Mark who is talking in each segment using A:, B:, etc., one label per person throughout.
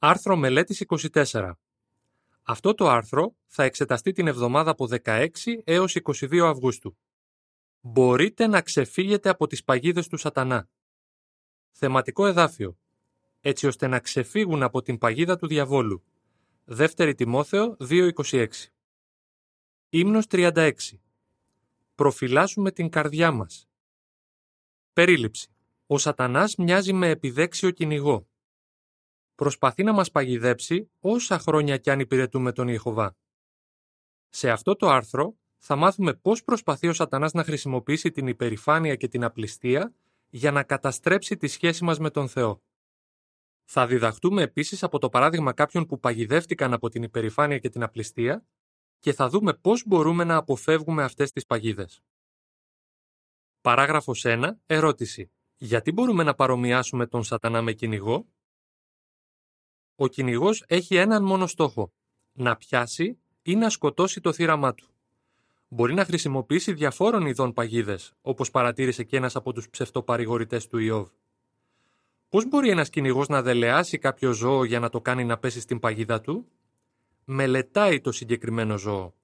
A: Άρθρο μελέτης 24. Αυτό το άρθρο θα εξεταστεί την εβδομάδα από 16 έως 22 Αυγούστου. Μπορείτε να ξεφύγετε από τις παγίδες του σατανά. Θεματικό εδάφιο. Έτσι ώστε να ξεφύγουν από την παγίδα του διαβόλου. Δεύτερη Τιμόθεο 2.26. Ύμνος 36. Προφυλάσσουμε την καρδιά μας. Περίληψη. Ο σατανάς μοιάζει με επιδέξιο κυνηγό. Προσπαθεί να μας παγιδέψει όσα χρόνια κι αν υπηρετούμε τον Ιεχωβά. Σε αυτό το άρθρο θα μάθουμε πώς προσπαθεί ο σατανάς να χρησιμοποιήσει την υπερηφάνεια και την απληστία για να καταστρέψει τη σχέση μας με τον Θεό. Θα διδαχτούμε επίσης από το παράδειγμα κάποιων που παγιδεύτηκαν από την υπερηφάνεια και την απληστία και θα δούμε πώς μπορούμε να αποφεύγουμε αυτές τις παγίδες. Παράγραφος 1. Ερώτηση. Γιατί μπορούμε να παρομοιάσουμε τον σατανά με κυνηγό; Ο κυνηγός έχει έναν μόνο στόχο. Να πιάσει ή να σκοτώσει το θύραμά του. Μπορεί να χρησιμοποιήσει διαφόρων ειδών παγίδες, όπως παρατήρησε και ένας από τους ψευτοπαρηγορητές του Ιώβ. Πώς μπορεί ένας κυνηγός να δελεάσει κάποιο ζώο για να το κάνει να πέσει στην παγίδα του; Μελετάει το συγκεκριμένο ζώο.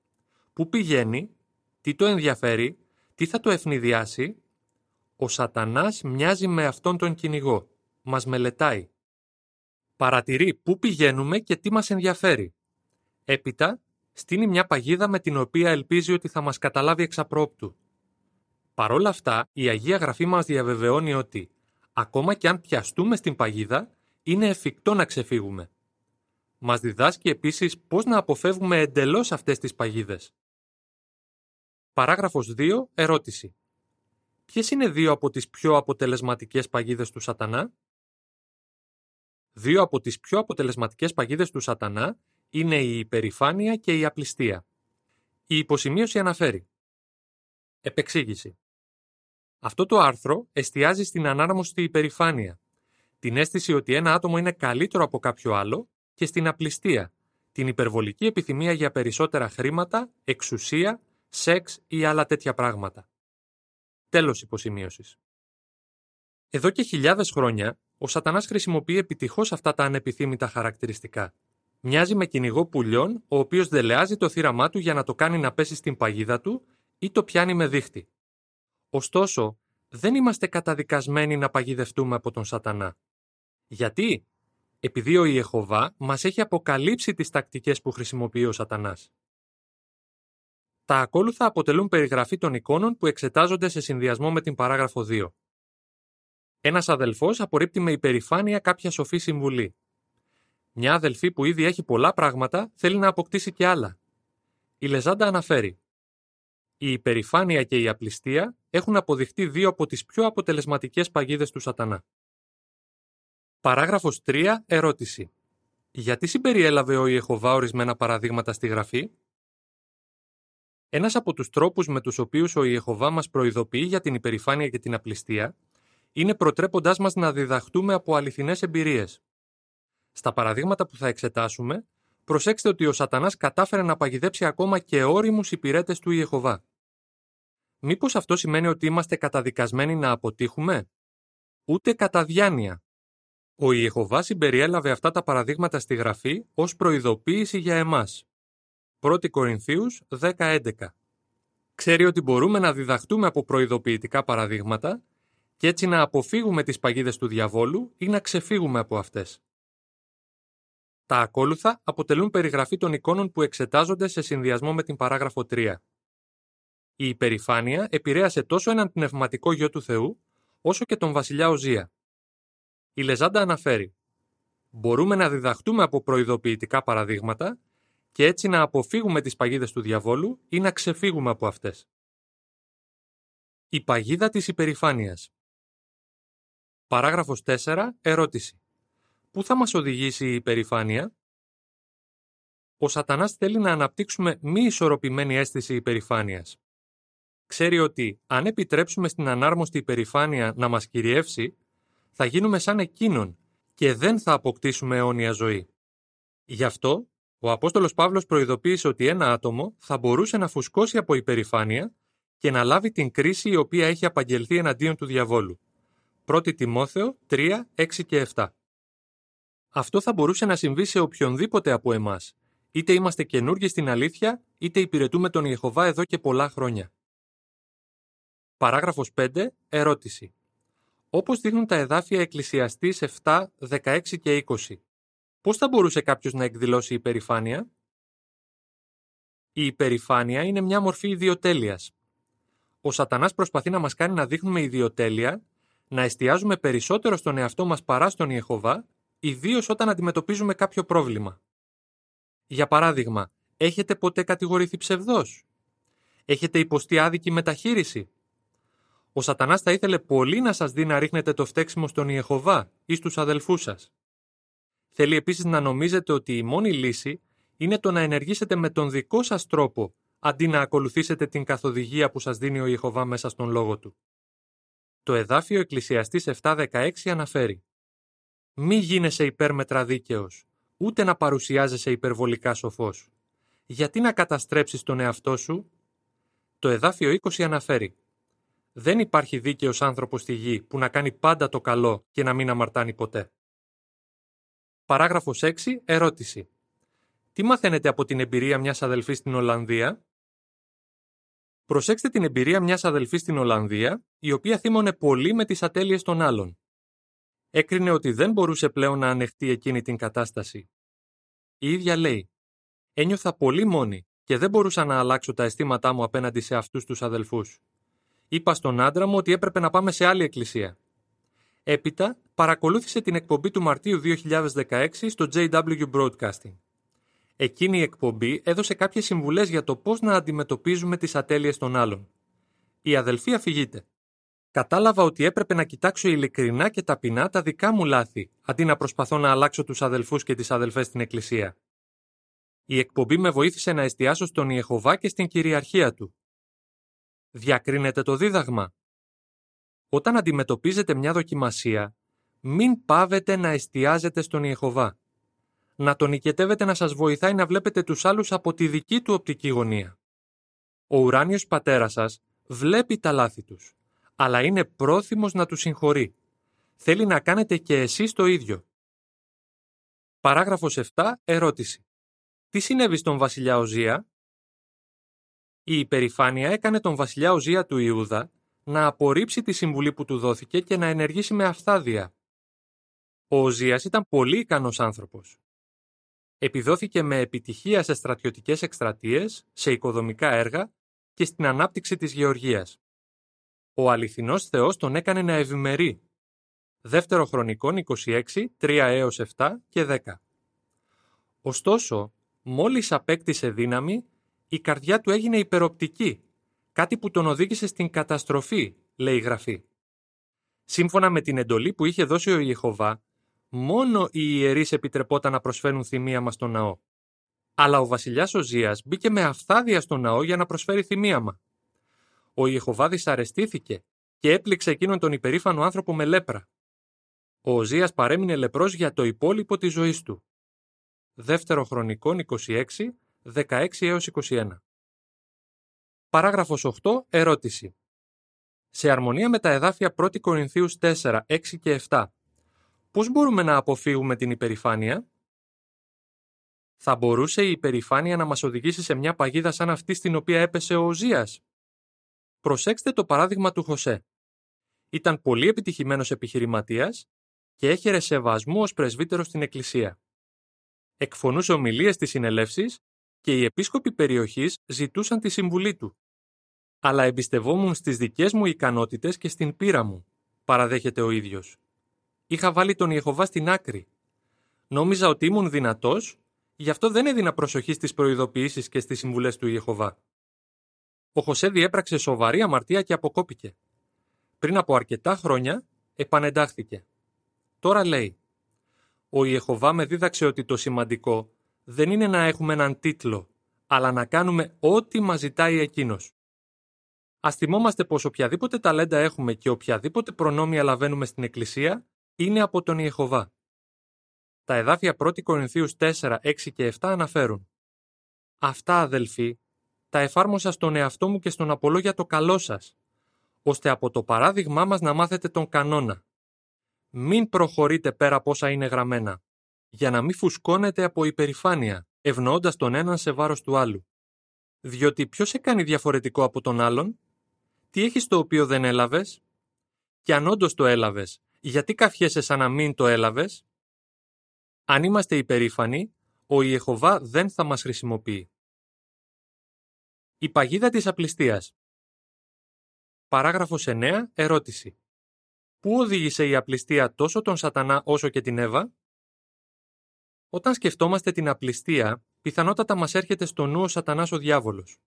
A: Πού πηγαίνει, τι το ενδιαφέρει, τι θα το ευνηδιάσει; Ο σατανάς μοιάζει με αυτόν τον κυνηγό. Μας μελετάει. Παρατηρεί πού πηγαίνουμε και τι μας ενδιαφέρει. Έπειτα, στείνει μια παγίδα με την οποία ελπίζει ότι θα μας καταλάβει εξαπρόπτου. Παρόλα αυτά, η Αγία Γραφή μας διαβεβαιώνει ότι ακόμα και αν πιαστούμε στην παγίδα, είναι εφικτό να ξεφύγουμε. Μας διδάσκει επίσης πώς να αποφεύγουμε εντελώς αυτές τις παγίδες. Παράγραφος 2. Ερώτηση. Ποιες είναι δύο από τις πιο αποτελεσματικές παγίδες του σατανά; Δύο από τις πιο αποτελεσματικές παγίδες του σατανά είναι η υπερηφάνεια και η απληστία. Η υποσημείωση αναφέρει. Επεξήγηση. Αυτό το άρθρο εστιάζει στην ανάρμοστη υπερηφάνεια, την αίσθηση ότι ένα άτομο είναι καλύτερο από κάποιο άλλο και στην απληστία, την υπερβολική επιθυμία για περισσότερα χρήματα, εξουσία, σεξ ή άλλα τέτοια πράγματα. Τέλος υποσημείωσης. Εδώ και χιλιάδες χρόνια, ο Σατανάς χρησιμοποιεί επιτυχώς αυτά τα ανεπιθύμητα χαρακτηριστικά. Μοιάζει με κυνηγό πουλιών, ο οποίος δελεάζει το θύραμά του για να το κάνει να πέσει στην παγίδα του ή το πιάνει με δίχτυ. Ωστόσο, δεν είμαστε καταδικασμένοι να παγιδευτούμε από τον Σατανά. Γιατί; Επειδή ο Ιεχωβά μας έχει αποκαλύψει τις τακτικές που χρησιμοποιεί ο Σατανάς. Τα ακόλουθα αποτελούν περιγραφή των εικόνων που εξετάζονται σε συνδυασμό με την παράγραφο 2. Ένας αδελφός απορρίπτει με υπερηφάνεια κάποια σοφή συμβουλή. Μια αδελφή που ήδη έχει πολλά πράγματα θέλει να αποκτήσει και άλλα. Η Λεζάντα αναφέρει. Η υπερηφάνεια και η απληστία έχουν αποδειχτεί δύο από τις πιο αποτελεσματικές παγίδες του σατανά. Παράγραφος 3. Ερώτηση. Γιατί συμπεριέλαβε ο Ιεχωβά ορισμένα παραδείγματα στη γραφή; Ένας από τους τρόπους με τους οποίους ο Ιεχωβά μας προειδοποιεί για την υπερηφάνεια και την απληστία είναι προτρέποντάς μας να διδαχτούμε από αληθινές εμπειρίες. Στα παραδείγματα που θα εξετάσουμε, προσέξτε ότι ο Σατανάς κατάφερε να παγιδέψει ακόμα και όριμους υπηρέτες του Ιεχοβά. Μήπως αυτό σημαίνει ότι είμαστε καταδικασμένοι να αποτύχουμε; Ούτε κατά διάνοια. Ο Ιεχωβά συμπεριέλαβε αυτά τα παραδείγματα στη γραφή ως προειδοποίηση για εμάς. 1 Κορινθίους 10-11 Ξέρει ότι μπορούμε να διδαχτούμε από προειδοποιητικά παραδείγματα και έτσι να αποφύγουμε τις παγίδες του διαβόλου ή να ξεφύγουμε από αυτές. Τα ακόλουθα αποτελούν περιγραφή των εικόνων που εξετάζονται σε συνδυασμό με την παράγραφο 3. Η υπερηφάνεια επηρέασε τόσο έναν πνευματικό γιο του Θεού, όσο και τον βασιλιά Οζία. Η Λεζάντα αναφέρει «Μπορούμε να διδαχτούμε από προειδοποιητικά παραδείγματα και έτσι να αποφύγουμε τις παγίδες του διαβόλου ή να ξεφύγουμε από αυτές». Η παγίδα της υπερηφάνειας Παράγραφος 4. Ερώτηση. Πού θα μας οδηγήσει η υπερηφάνεια; Ο σατανάς θέλει να αναπτύξουμε μη ισορροπημένη αίσθηση υπερηφάνειας. Ξέρει ότι αν επιτρέψουμε στην ανάρμοστη υπερηφάνεια να μας κυριεύσει, θα γίνουμε σαν εκείνον και δεν θα αποκτήσουμε αιώνια ζωή. Γι' αυτό, ο Απόστολος Παύλος προειδοποίησε ότι ένα άτομο θα μπορούσε να φουσκώσει από υπερηφάνεια και να λάβει την κρίση η οποία έχει απαγγελθεί εναντίον του διαβόλου. 1 Τιμόθεο 3, 6 και 7. Αυτό θα μπορούσε να συμβεί σε οποιονδήποτε από εμάς, είτε είμαστε καινούργοι στην αλήθεια, είτε υπηρετούμε τον Ιεχωβά εδώ και πολλά χρόνια. Παράγραφος 5. Ερώτηση. Όπως δείχνουν τα εδάφια Εκκλησιαστής 7, 16 και 20, πώς θα μπορούσε κάποιος να εκδηλώσει υπερηφάνεια; Η υπερηφάνεια είναι μια μορφή ιδιοτέλειας. Ο σατανάς προσπαθεί να μας κάνει να δείχνουμε ιδιοτέλεια, να εστιάζουμε περισσότερο στον εαυτό μας παρά στον Ιεχωβά, ιδίως όταν αντιμετωπίζουμε κάποιο πρόβλημα. Για παράδειγμα, έχετε ποτέ κατηγορηθεί ψευδός; Έχετε υποστεί άδικη μεταχείριση; Ο σατανάς θα ήθελε πολύ να σας δει να ρίχνετε το φταίξιμο στον Ιεχωβά ή στους αδελφούς σας. Θέλει επίσης να νομίζετε ότι η μόνη λύση είναι το να ενεργήσετε με τον δικό σας τρόπο, αντί να ακολουθήσετε την καθοδηγία που σας δίνει ο Ιεχωβά μέσα στον λόγο του. Το εδάφιο Εκκλησιαστής 7.16 αναφέρει «Μη γίνεσαι υπέρμετρα δίκαιος, ούτε να παρουσιάζεσαι υπερβολικά σοφός. Γιατί να καταστρέψεις τον εαυτό σου» Το εδάφιο 20 αναφέρει «Δεν υπάρχει δίκαιος άνθρωπος στη γη που να κάνει πάντα το καλό και να μην αμαρτάνει ποτέ». Παράγραφος 6. Ερώτηση. Τι μαθαίνετε από την εμπειρία μιας αδελφής στην Ολλανδία; Προσέξτε την εμπειρία μιας αδελφής στην Ολλανδία, η οποία θύμωνε πολύ με τις ατέλειες των άλλων. Έκρινε ότι δεν μπορούσε πλέον να ανεχτεί εκείνη την κατάσταση. Η ίδια λέει «Ένιωθα πολύ μόνη και δεν μπορούσα να αλλάξω τα αισθήματά μου απέναντι σε αυτούς τους αδελφούς. Είπα στον άντρα μου ότι έπρεπε να πάμε σε άλλη εκκλησία. Έπειτα, παρακολούθησε την εκπομπή του Μαρτίου 2016 στο JW Broadcasting. Εκείνη η εκπομπή έδωσε κάποιες συμβουλές για το πώς να αντιμετωπίζουμε τις ατέλειες των άλλων. Η αδελφή αφηγείται. Κατάλαβα ότι έπρεπε να κοιτάξω ειλικρινά και ταπεινά τα δικά μου λάθη, αντί να προσπαθώ να αλλάξω τους αδελφούς και τις αδελφές στην Εκκλησία. Η εκπομπή με βοήθησε να εστιάσω στον Ιεχοβά και στην κυριαρχία του. Διακρίνεται το δίδαγμα. Όταν αντιμετωπίζετε μια δοκιμασία, μην πάβετε να εστιάζετε στον Ιεχωβά. Να τον νικετεύετε να σας βοηθάει να βλέπετε τους άλλους από τη δική του οπτική γωνία. Ο ουράνιος πατέρας σας βλέπει τα λάθη τους, αλλά είναι πρόθυμος να τους συγχωρεί. Θέλει να κάνετε και εσείς το ίδιο. Παράγραφος 7. Ερώτηση. Τι συνέβη στον βασιλιά Οζία; Η υπερηφάνεια έκανε τον βασιλιά Οζία του Ιούδα να απορρίψει τη συμβουλή που του δόθηκε και να ενεργήσει με αυθάδεια. Ο Οζίας ήταν πολύ ικανός άνθρωπος. Επιδόθηκε με επιτυχία σε στρατιωτικές εκστρατείες, σε οικοδομικά έργα και στην ανάπτυξη της γεωργίας. Ο αληθινός Θεός τον έκανε να ευημερεί. Δεύτερο χρονικών 26, 3 έως 7 και 10. Ωστόσο, μόλις απέκτησε δύναμη, η καρδιά του έγινε υπεροπτική κάτι που τον οδήγησε στην καταστροφή, λέει η Γραφή. Σύμφωνα με την εντολή που είχε δώσει ο Ιεχωβά, μόνο οι ιερείς επιτρεπόταν να προσφέρουν θυμίαμα στο ναό. Αλλά ο βασιλιάς Οζίας μπήκε με αυθάδεια στο ναό για να προσφέρει θυμίαμα. Ο Ιεχωβά δυσαρεστήθηκε και έπληξε εκείνον τον υπερήφανο άνθρωπο με λέπρα. Ο Οζίας παρέμεινε λεπρός για το υπόλοιπο της ζωής του. Δεύτερο χρονικό 26, 16 έως 21. Παράγραφος 8. Ερώτηση. Σε αρμονία με τα εδάφια 1 Κορινθίους 4, 6 και 7, πώς μπορούμε να αποφύγουμε την υπερηφάνεια; Θα μπορούσε η υπερηφάνεια να μας οδηγήσει σε μια παγίδα σαν αυτή στην οποία έπεσε ο Οζίας. Προσέξτε το παράδειγμα του Χωσέ. Ήταν πολύ επιτυχημένος επιχειρηματίας και έχερε σεβασμού ως πρεσβύτερος στην Εκκλησία. Εκφωνούσε ομιλίες στις συνελεύσεις και οι επίσκοποι περιοχής ζητούσαν τη συμβουλή του αλλά εμπιστευόμουν στις δικές μου ικανότητες και στην πείρα μου, παραδέχεται ο ίδιος. Είχα βάλει τον Ιεχωβά στην άκρη. Νόμιζα ότι ήμουν δυνατός, γι' αυτό δεν έδινα προσοχή στις προειδοποιήσεις και στις συμβουλές του Ιεχωβά. Ο Χωσέ διέπραξε σοβαρή αμαρτία και αποκόπηκε. Πριν από αρκετά χρόνια επανεντάχθηκε. Τώρα λέει «Ο Ιεχωβά με δίδαξε ότι το σημαντικό δεν είναι να έχουμε έναν τίτλο, αλλά να κάνουμε ό,τι μας ζητάει εκείνος. Α θυμόμαστε πως οποιαδήποτε ταλέντα έχουμε και οποιαδήποτε προνόμια λαβαίνουμε στην Εκκλησία είναι από τον Ιεχοβά. Τα εδάφια 1 Κορινθίους 4, 6 και 7 αναφέρουν Αυτά αδελφοί, τα εφάρμοσα στον εαυτό μου και στον Απολό για το καλό σας, ώστε από το παράδειγμά μας να μάθετε τον κανόνα. Μην προχωρείτε πέρα από όσα είναι γραμμένα, για να μην φουσκώνετε από υπερηφάνεια, ευνοώντας τον έναν σε βάρος του άλλου. Διότι ποιος σε κάνει διαφορετικό από τον άλλον; Τι έχεις το οποίο δεν έλαβες; Και αν όντως το έλαβες, γιατί καφιέσαι σαν να μην το έλαβες; Αν είμαστε υπερήφανοι, ο Ιεχωβά δεν θα μας χρησιμοποιεί. Η παγίδα της απληστίας Παράγραφος 9. Ερώτηση. Πού οδήγησε η απληστία τόσο τον σατανά όσο και την Εύα; Όταν σκεφτόμαστε την απληστία, πιθανότατα μας έρχεται στο νου ο σατανάς ο διάβολος.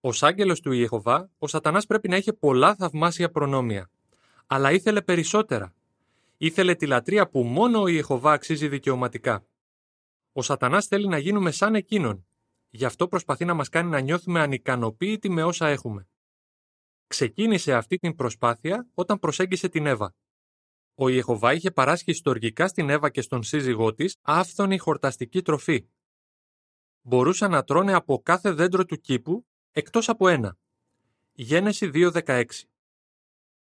A: Ω άγγελος του Ιεχωβά, ο σατανάς πρέπει να είχε πολλά θαυμάσια προνόμια. Αλλά ήθελε περισσότερα. Ήθελε τη λατρεία που μόνο ο Ιεχωβά αξίζει δικαιωματικά. Ο σατανάς θέλει να γίνουμε σαν εκείνον. Γι' αυτό προσπαθεί να μας κάνει να νιώθουμε ανικανοποίητοι με όσα έχουμε. Ξεκίνησε αυτή την προσπάθεια όταν προσέγγισε την Εύα. Ο Ιεχωβά είχε παράσχει στοργικά στην Εύα και στον σύζυγό της άφθονη χορταστική τροφή. Μπορούσαν να τρώνε από κάθε δέντρο του κήπου εκτός από ένα. Γένεση 2.16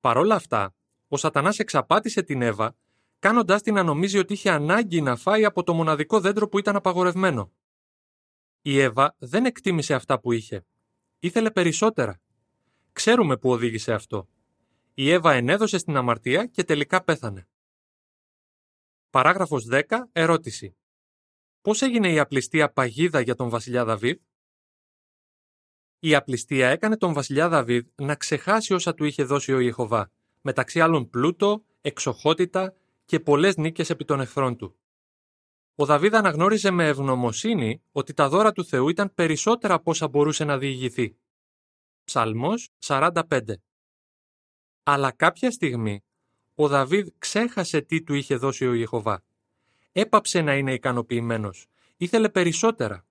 A: Παρόλα αυτά, ο Σατανάς εξαπάτησε την Εύα, κάνοντάς την να νομίζει ότι είχε ανάγκη να φάει από το μοναδικό δέντρο που ήταν απαγορευμένο. Η Εύα δεν εκτίμησε αυτά που είχε. Ήθελε περισσότερα. Ξέρουμε που οδήγησε αυτό. Η Εύα ενέδωσε στην αμαρτία και τελικά πέθανε. Παράγραφος 10. Ερώτηση. Πώς έγινε η απληστία παγίδα για τον βασιλιά Δαβίδ; Η απληστία έκανε τον βασιλιά Δαβίδ να ξεχάσει όσα του είχε δώσει ο Ιεχωβά, μεταξύ άλλων πλούτο, εξοχότητα και πολλές νίκες επί των εχθρών του. Ο Δαβίδ αναγνώριζε με ευγνωμοσύνη ότι τα δώρα του Θεού ήταν περισσότερα από όσα μπορούσε να διηγηθεί. Ψαλμός 45 Αλλά κάποια στιγμή ο Δαβίδ ξέχασε τι του είχε δώσει ο Ιεχωβά. Έπαψε να είναι ικανοποιημένος. Ήθελε περισσότερα.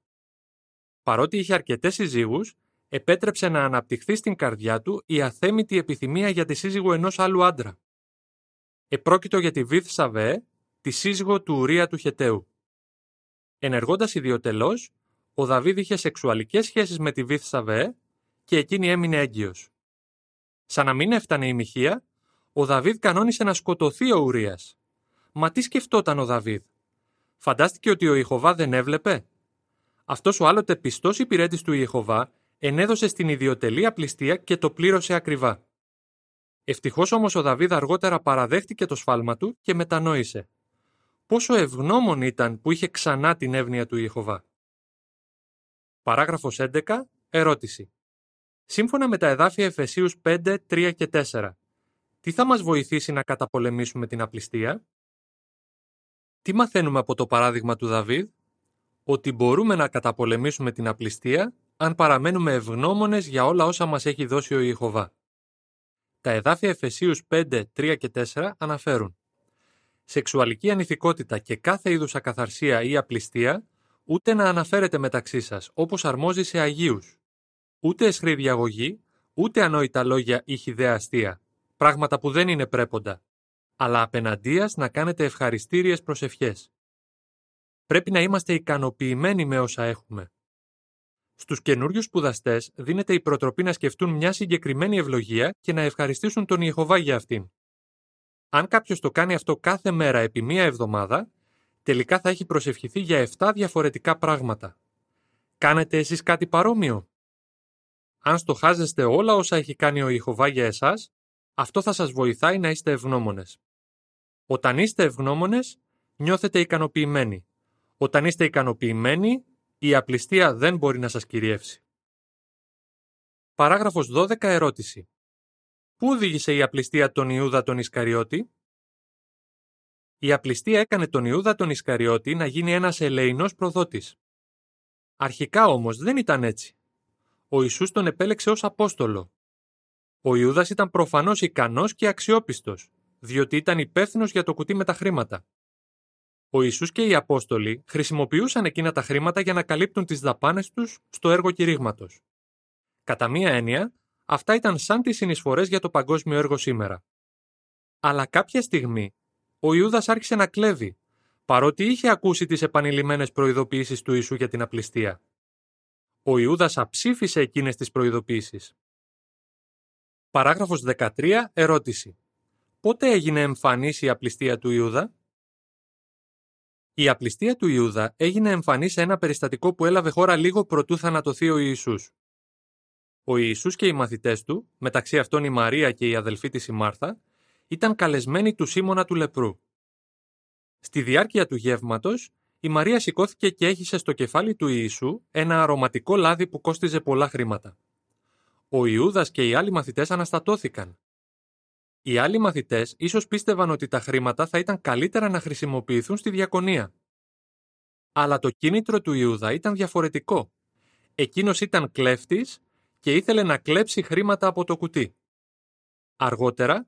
A: Παρότι είχε αρκετές συζύγους, επέτρεψε να αναπτυχθεί στην καρδιά του η αθέμητη επιθυμία για τη σύζυγο ενός άλλου άντρα. Επρόκειτο για τη Βίθ Σαβέ, τη σύζυγο του Ουρία του Χεταίου. Ενεργώντας ιδιωτελώς, ο Δαβίδ είχε σεξουαλικές σχέσεις με τη Βίθ Σαβέ και εκείνη έμεινε έγκυος. Σαν να μην έφτανε η μοιχεία, ο Δαβίδ κανόνισε να σκοτωθεί ο Ουρίας. Μα τι σκεφτόταν ο Δαβίδ; Φαντάστηκε ότι ο Ιεχωβά δεν έβλεπε; Αυτός ο άλλοτε πιστός υπηρέτης του Ιεχωβά ενέδωσε στην ιδιωτελή απληστία και το πλήρωσε ακριβά. Ευτυχώς όμως ο Δαβίδ αργότερα παραδέχτηκε το σφάλμα του και μετανόησε. Πόσο ευγνώμων ήταν που είχε ξανά την εύνοια του Ιεχωβά. Παράγραφος 11. Ερώτηση. Σύμφωνα με τα εδάφια Εφεσίους 5, 3 και 4, τι θα μας βοηθήσει να καταπολεμήσουμε την απληστία; Τι μαθαίνουμε από το παράδειγμα του Δαβίδ; Ότι μπορούμε να καταπολεμήσουμε την απληστία αν παραμένουμε ευγνώμονες για όλα όσα μας έχει δώσει ο Ιεχωβά. Τα εδάφια Εφεσίους 5, 3 και 4 αναφέρουν Σεξουαλική ανηθικότητα και κάθε είδους ακαθαρσία ή απληστία ούτε να αναφέρεται μεταξύ σας όπως αρμόζει σε Αγίους ούτε εσχρή διαγωγή, ούτε ανόητα λόγια ή χιδέα αστεία, πράγματα που δεν είναι πρέποντα, αλλά απέναντίας να κάνετε ευχαριστήριες προσευχές. Πρέπει να είμαστε ικανοποιημένοι με όσα έχουμε. Στους καινούριους σπουδαστές δίνεται η προτροπή να σκεφτούν μια συγκεκριμένη ευλογία και να ευχαριστήσουν τον Ιεχοβά για αυτήν. Αν κάποιος το κάνει αυτό κάθε μέρα επί μία εβδομάδα, τελικά θα έχει προσευχηθεί για 7 διαφορετικά πράγματα. Κάνετε εσείς κάτι παρόμοιο; Αν στοχάζεστε όλα όσα έχει κάνει ο Ιχωβά για εσάς, αυτό θα σας βοηθάει να είστε ευγνώμονες. Όταν είστε ευγνώμονες, νιώθετε ικανοποιημένοι. Όταν είστε ικανοποιημένοι, η απληστία δεν μπορεί να σας κυριεύσει. Παράγραφος 12 ερώτηση. Πού οδήγησε η απληστία τον Ιούδα τον Ισκαριώτη; Η απληστία έκανε τον Ιούδα τον Ισκαριώτη να γίνει ένας ελεηνός προδότης. Αρχικά όμως δεν ήταν έτσι ο Ιησούς τον επέλεξε ως Απόστολο. Ο Ιούδας ήταν προφανώς ικανός και αξιόπιστος, διότι ήταν υπεύθυνος για το κουτί με τα χρήματα. Ο Ιησούς και οι Απόστολοι χρησιμοποιούσαν εκείνα τα χρήματα για να καλύπτουν τις δαπάνες τους στο έργο κηρύγματος. Κατά μία έννοια, αυτά ήταν σαν τις συνεισφορές για το παγκόσμιο έργο σήμερα. Αλλά κάποια στιγμή, ο Ιούδας άρχισε να κλέβει, παρότι είχε ακούσει τις επανειλημμένες προειδοποιήσεις του Ιησού για την απληστία ο Ιούδας αψήφισε εκείνες τις προειδοποίησεις. Παράγραφος 13. Ερώτηση. Πότε έγινε εμφανής η απληστία του Ιούδα; Η απληστία του Ιούδα έγινε εμφανής σε ένα περιστατικό που έλαβε χώρα λίγο προτού θανατωθεί ο Ιησούς. Ο Ιησούς και οι μαθητές του, μεταξύ αυτών η Μαρία και η αδελφή της η Μάρθα, ήταν καλεσμένοι του Σίμωνα του Λεπρού. Στη διάρκεια του γεύματος, η Μαρία σηκώθηκε και έχισε στο κεφάλι του Ιησού ένα αρωματικό λάδι που κόστιζε πολλά χρήματα. Ο Ιούδας και οι άλλοι μαθητές αναστατώθηκαν. Οι άλλοι μαθητές ίσως πίστευαν ότι τα χρήματα θα ήταν καλύτερα να χρησιμοποιηθούν στη διακονία. Αλλά το κίνητρο του Ιούδα ήταν διαφορετικό. Εκείνος ήταν κλέφτης και ήθελε να κλέψει χρήματα από το κουτί. Αργότερα,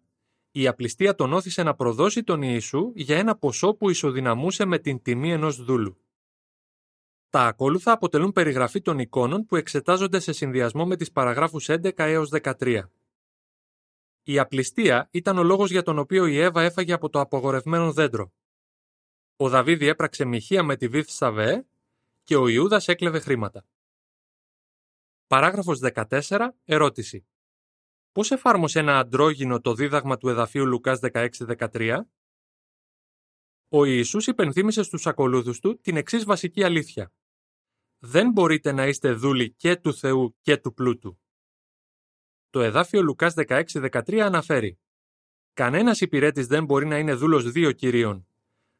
A: η απληστία τον όθησε να προδώσει τον Ιησού για ένα ποσό που ισοδυναμούσε με την τιμή ενός δούλου. Τα ακόλουθα αποτελούν περιγραφή των εικόνων που εξετάζονται σε συνδυασμό με τις παραγράφους 11 έως 13. Η απληστία ήταν ο λόγος για τον οποίο η Εύα έφαγε από το απογορευμένο δέντρο. Ο Δαβίδη έπραξε μοιχεία με τη Βίθ Σαβέ και ο Ιούδας έκλεβε χρήματα. Παράγραφος 14. Ερώτηση. Πώς εφάρμοσε ένα αντρόγινο το δίδαγμα του εδαφίου Λουκάς 16-13? Ο Ιησούς υπενθύμησε στους ακολούθους του την εξής βασική αλήθεια. Δεν μπορείτε να είστε δούλοι και του Θεού και του πλούτου. Το εδάφιο Λουκάς 16-13 αναφέρει «Κανένας υπηρέτης δεν μπορεί να είναι δούλος δύο κυρίων,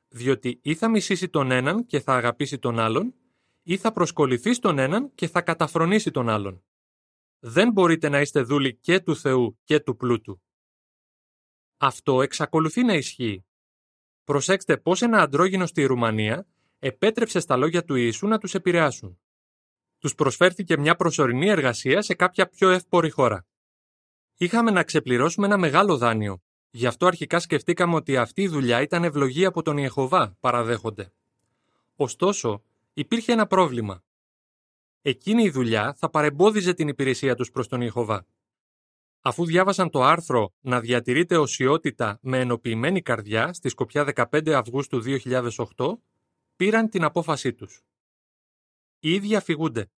A: διότι ή θα μισήσει τον έναν και θα αγαπήσει τον άλλον, ή θα προσκοληθεί στον έναν και θα καταφρονήσει τον άλλον. Δεν μπορείτε να είστε δούλοι και του Θεού και του πλούτου. Αυτό εξακολουθεί να ισχύει. Προσέξτε πώς ένα αντρόγινο στη Ρουμανία επέτρεψε στα λόγια του Ιησού να τους επηρεάσουν. Τους προσφέρθηκε μια προσωρινή εργασία σε κάποια πιο εύπορη χώρα. Είχαμε να ξεπληρώσουμε ένα μεγάλο δάνειο. Γι' αυτό αρχικά σκεφτήκαμε ότι αυτή η δουλειά ήταν ευλογία από τον Ιεχωβά, παραδέχονται. Ωστόσο, υπήρχε ένα πρόβλημα. Εκείνη η δουλειά θα παρεμπόδιζε την υπηρεσία τους προς τον Ιεχωβά. Αφού διάβασαν το άρθρο «Να διατηρείται οσιότητα με ενοποιημένη καρδιά» στη Σκοπιά 15 Αυγούστου 2008, πήραν την απόφασή τους. Οι ίδιοι αφηγούνται.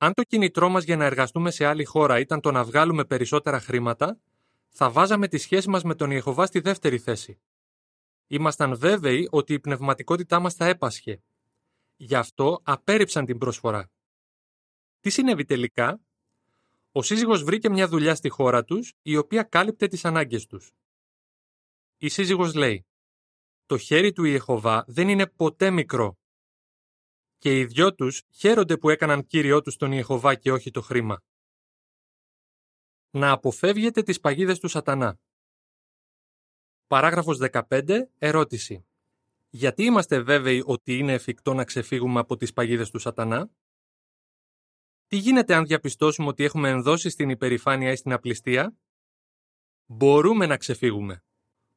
A: Αν το κινητρό μας για να εργαστούμε σε άλλη χώρα ήταν το να βγάλουμε περισσότερα χρήματα, θα βάζαμε τη σχέση μας με τον Ιεχωβά στη δεύτερη θέση. Ήμασταν βέβαιοι ότι η πνευματικότητά μας θα έπασχε. Γι' αυτό απέρριψαν την προσφορά. Τι συνέβη τελικά; Ο σύζυγος βρήκε μια δουλειά στη χώρα τους, η οποία κάλυπτε τις ανάγκες τους. Η σύζυγος λέει «Το χέρι του Ιεχωβά δεν είναι ποτέ μικρό και οι δυο τους χαίρονται που έκαναν κύριό τους τον Ιεχωβά και όχι το χρήμα. Να αποφεύγετε τις παγίδες του σατανά. Παράγραφος 15. Ερώτηση. Γιατί είμαστε βέβαιοι ότι είναι εφικτό να ξεφύγουμε από τις παγίδες του σατανά; Τι γίνεται αν διαπιστώσουμε ότι έχουμε ενδώσει στην υπερηφάνεια ή στην απληστία; Μπορούμε να ξεφύγουμε.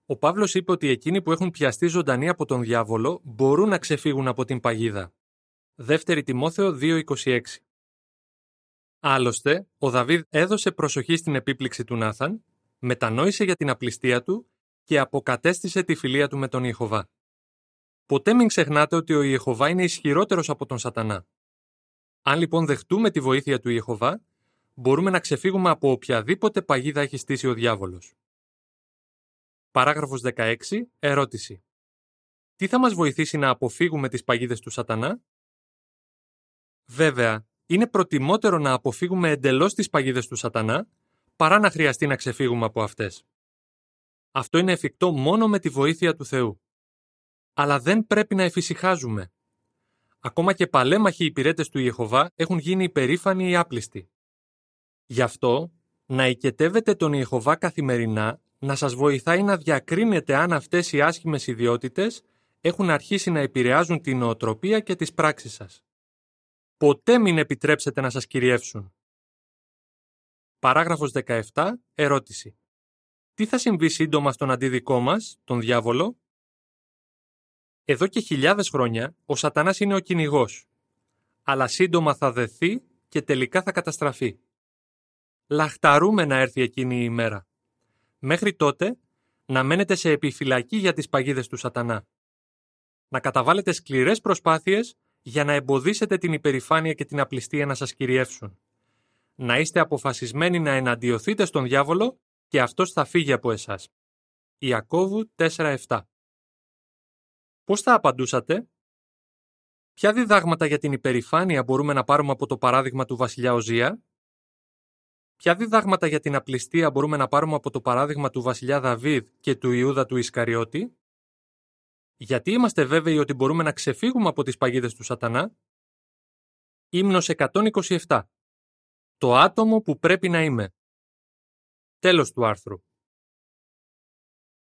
A: Ο Παύλος είπε ότι εκείνοι που έχουν πιαστεί ζωντανοί από τον διάβολο μπορούν να ξεφύγουν από την παγίδα. Δεύτερη Τιμόθεο 2.26 Άλλωστε, ο Δαβίδ έδωσε προσοχή στην επίπληξη του Νάθαν, μετανόησε για την απληστία του και αποκατέστησε τη φιλία του με τον Ιεχωβά. Ποτέ μην ξεχνάτε ότι ο Ιεχωβά είναι ισχυρότερος από τον Σατανά. Αν λοιπόν δεχτούμε τη βοήθεια του Ιεχωβά, μπορούμε να ξεφύγουμε από οποιαδήποτε παγίδα έχει στήσει ο διάβολος. Παράγραφος 16. Ερώτηση. Τι θα μας βοηθήσει να αποφύγουμε τις παγίδες του Σατανά; Βέβαια, είναι προτιμότερο να αποφύγουμε εντελώς τις παγίδες του Σατανά, παρά να χρειαστεί να ξεφύγουμε από αυτές. Αυτό είναι εφικτό μόνο με τη βοήθεια του Θεού. Αλλά δεν πρέπει να εφησυχάζουμε. Ακόμα και παλέμαχοι υπηρέτες του Ιεχωβά έχουν γίνει υπερήφανοι ή άπλιστοι. Γι' αυτό, να οικετεύετε τον Ιεχωβά καθημερινά να σας βοηθάει να διακρίνετε αν αυτές οι άσχημες ιδιότητες έχουν αρχίσει να επηρεάζουν την νοοτροπία και τις πράξεις σας. Ποτέ μην επιτρέψετε να σας κυριεύσουν. Παράγραφος 17. Ερώτηση. Τι θα συμβεί σύντομα στον αντίδικό μας, τον διάβολο; Εδώ και χιλιάδες χρόνια ο σατανάς είναι ο κυνηγός, αλλά σύντομα θα δεθεί και τελικά θα καταστραφεί. Λαχταρούμε να έρθει εκείνη η ημέρα. Μέχρι τότε να μένετε σε επιφυλακή για τις παγίδες του σατανά. Να καταβάλλετε σκληρές προσπάθειες για να εμποδίσετε την υπερηφάνεια και την απληστία να σας κυριεύσουν. Να είστε αποφασισμένοι να εναντιωθείτε στον διάβολο και αυτός θα φύγει από εσάς. Ιακώβου 4.7 Πώς θα απαντούσατε; Ποια διδάγματα για την υπερηφάνεια μπορούμε να πάρουμε από το παράδειγμα του βασιλιά Οζία; Ποια διδάγματα για την απληστία μπορούμε να πάρουμε από το παράδειγμα του βασιλιά Δαβίδ και του Ιούδα του Ισκαριώτη; Γιατί είμαστε βέβαιοι ότι μπορούμε να ξεφύγουμε από τις παγίδες του σατανά; Ύμνος 127 Το άτομο που πρέπει να είμαι Τέλος του άρθρου.